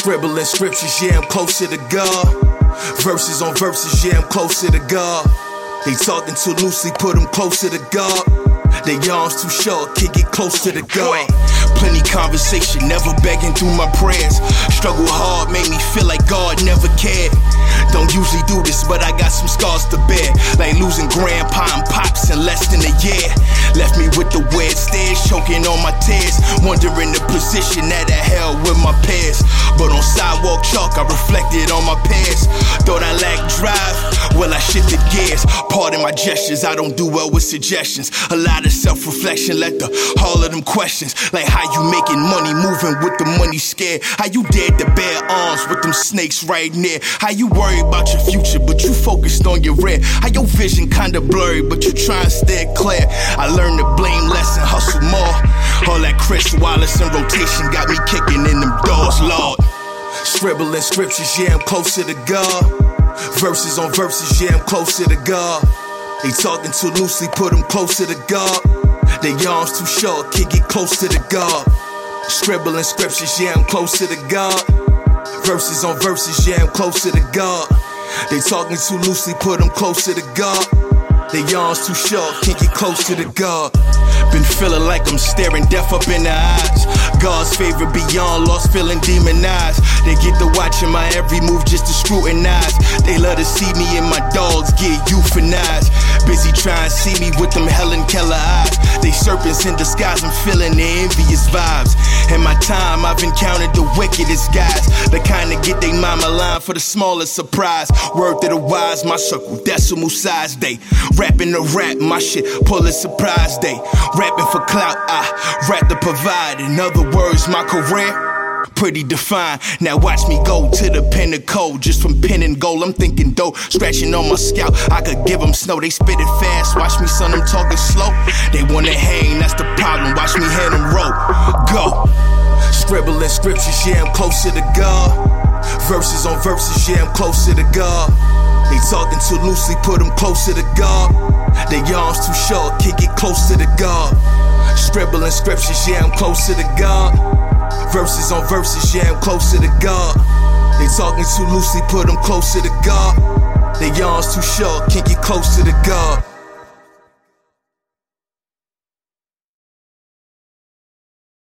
Scribbling scriptures, yeah, I'm closer to God. Verses on verses, yeah, I'm closer to God. They talking too loosely, put them closer to God. Their arms too short, can't get close to the God. Plenty conversation, never begging through my prayers. Struggle hard, made me feel like God never cared. Don't usually do this, but I got some scars to bear. Like losing grandpa and pops in less than a year. Left me with the weird stares, choking on my tears. Wondering the position that I held with my peers. But on sidewalk chalk, I reflected on my past. Thought I lacked drive, well, I shifted gears. Pardon my gestures, I don't do well with suggestions. A lot of self reflection Let the all of them questions. Like how you making money, moving with the money scared. How you dared to bear arms with them snakes right near. How you worry about your future, but you focused on your rear. How your vision kinda blurry, but you try and stay clear. I learned to blame less and hustle more. All that Chris Wallace in rotation got me kicking in them doors, Lord. Scribbling scriptures, yeah, I'm closer to God. Verses on verses, yeah, I'm closer to God. They talking too loosely, put them to the God. Their arms too short, can't get close to the God. Scribbling scriptures, yeah, I'm closer to the God. Verses on verses, yeah, I'm closer to the God. They talking too loosely, put them to the God. Their arms too short, can't get close to the God. Been feeling like I'm staring death up in the eyes. God's favor beyond lost, feeling demonized. They get to watching my every move just to scrutinize. They love to see me and my dogs get euthanized. Busy trying to see me with them Helen Keller eyes. They serpents in disguise, I'm feeling the envious vibes. In my time, I've encountered the wickedest guys. The kind that get they mama line for the smallest surprise. Word to the wise, my circle, decimal size day. Rapping the rap, my shit, pulling surprise day. Rapping for clout, I rap to provide. In other words, my career pretty defined. Now watch me go to the pinnacle. Just from pen and gold, I'm thinking dope. Scratching on my scalp, I could give them snow. They spit it fast. Watch me, son, I'm talking slow. They wanna hang, that's the problem. Watch me hand them rope. Go. Scribbling scriptures, yeah, I'm closer to God. Verses on verses, yeah, I'm closer to God. They talking too loosely, put them closer to God. Their arms too short, can't get close to the God. Scribbling scriptures, yeah, I'm closer to God. Verses on verses, yeah, I'm closer to God. They talking too loosely, put them closer to God. Their arms too short, can't get close to God.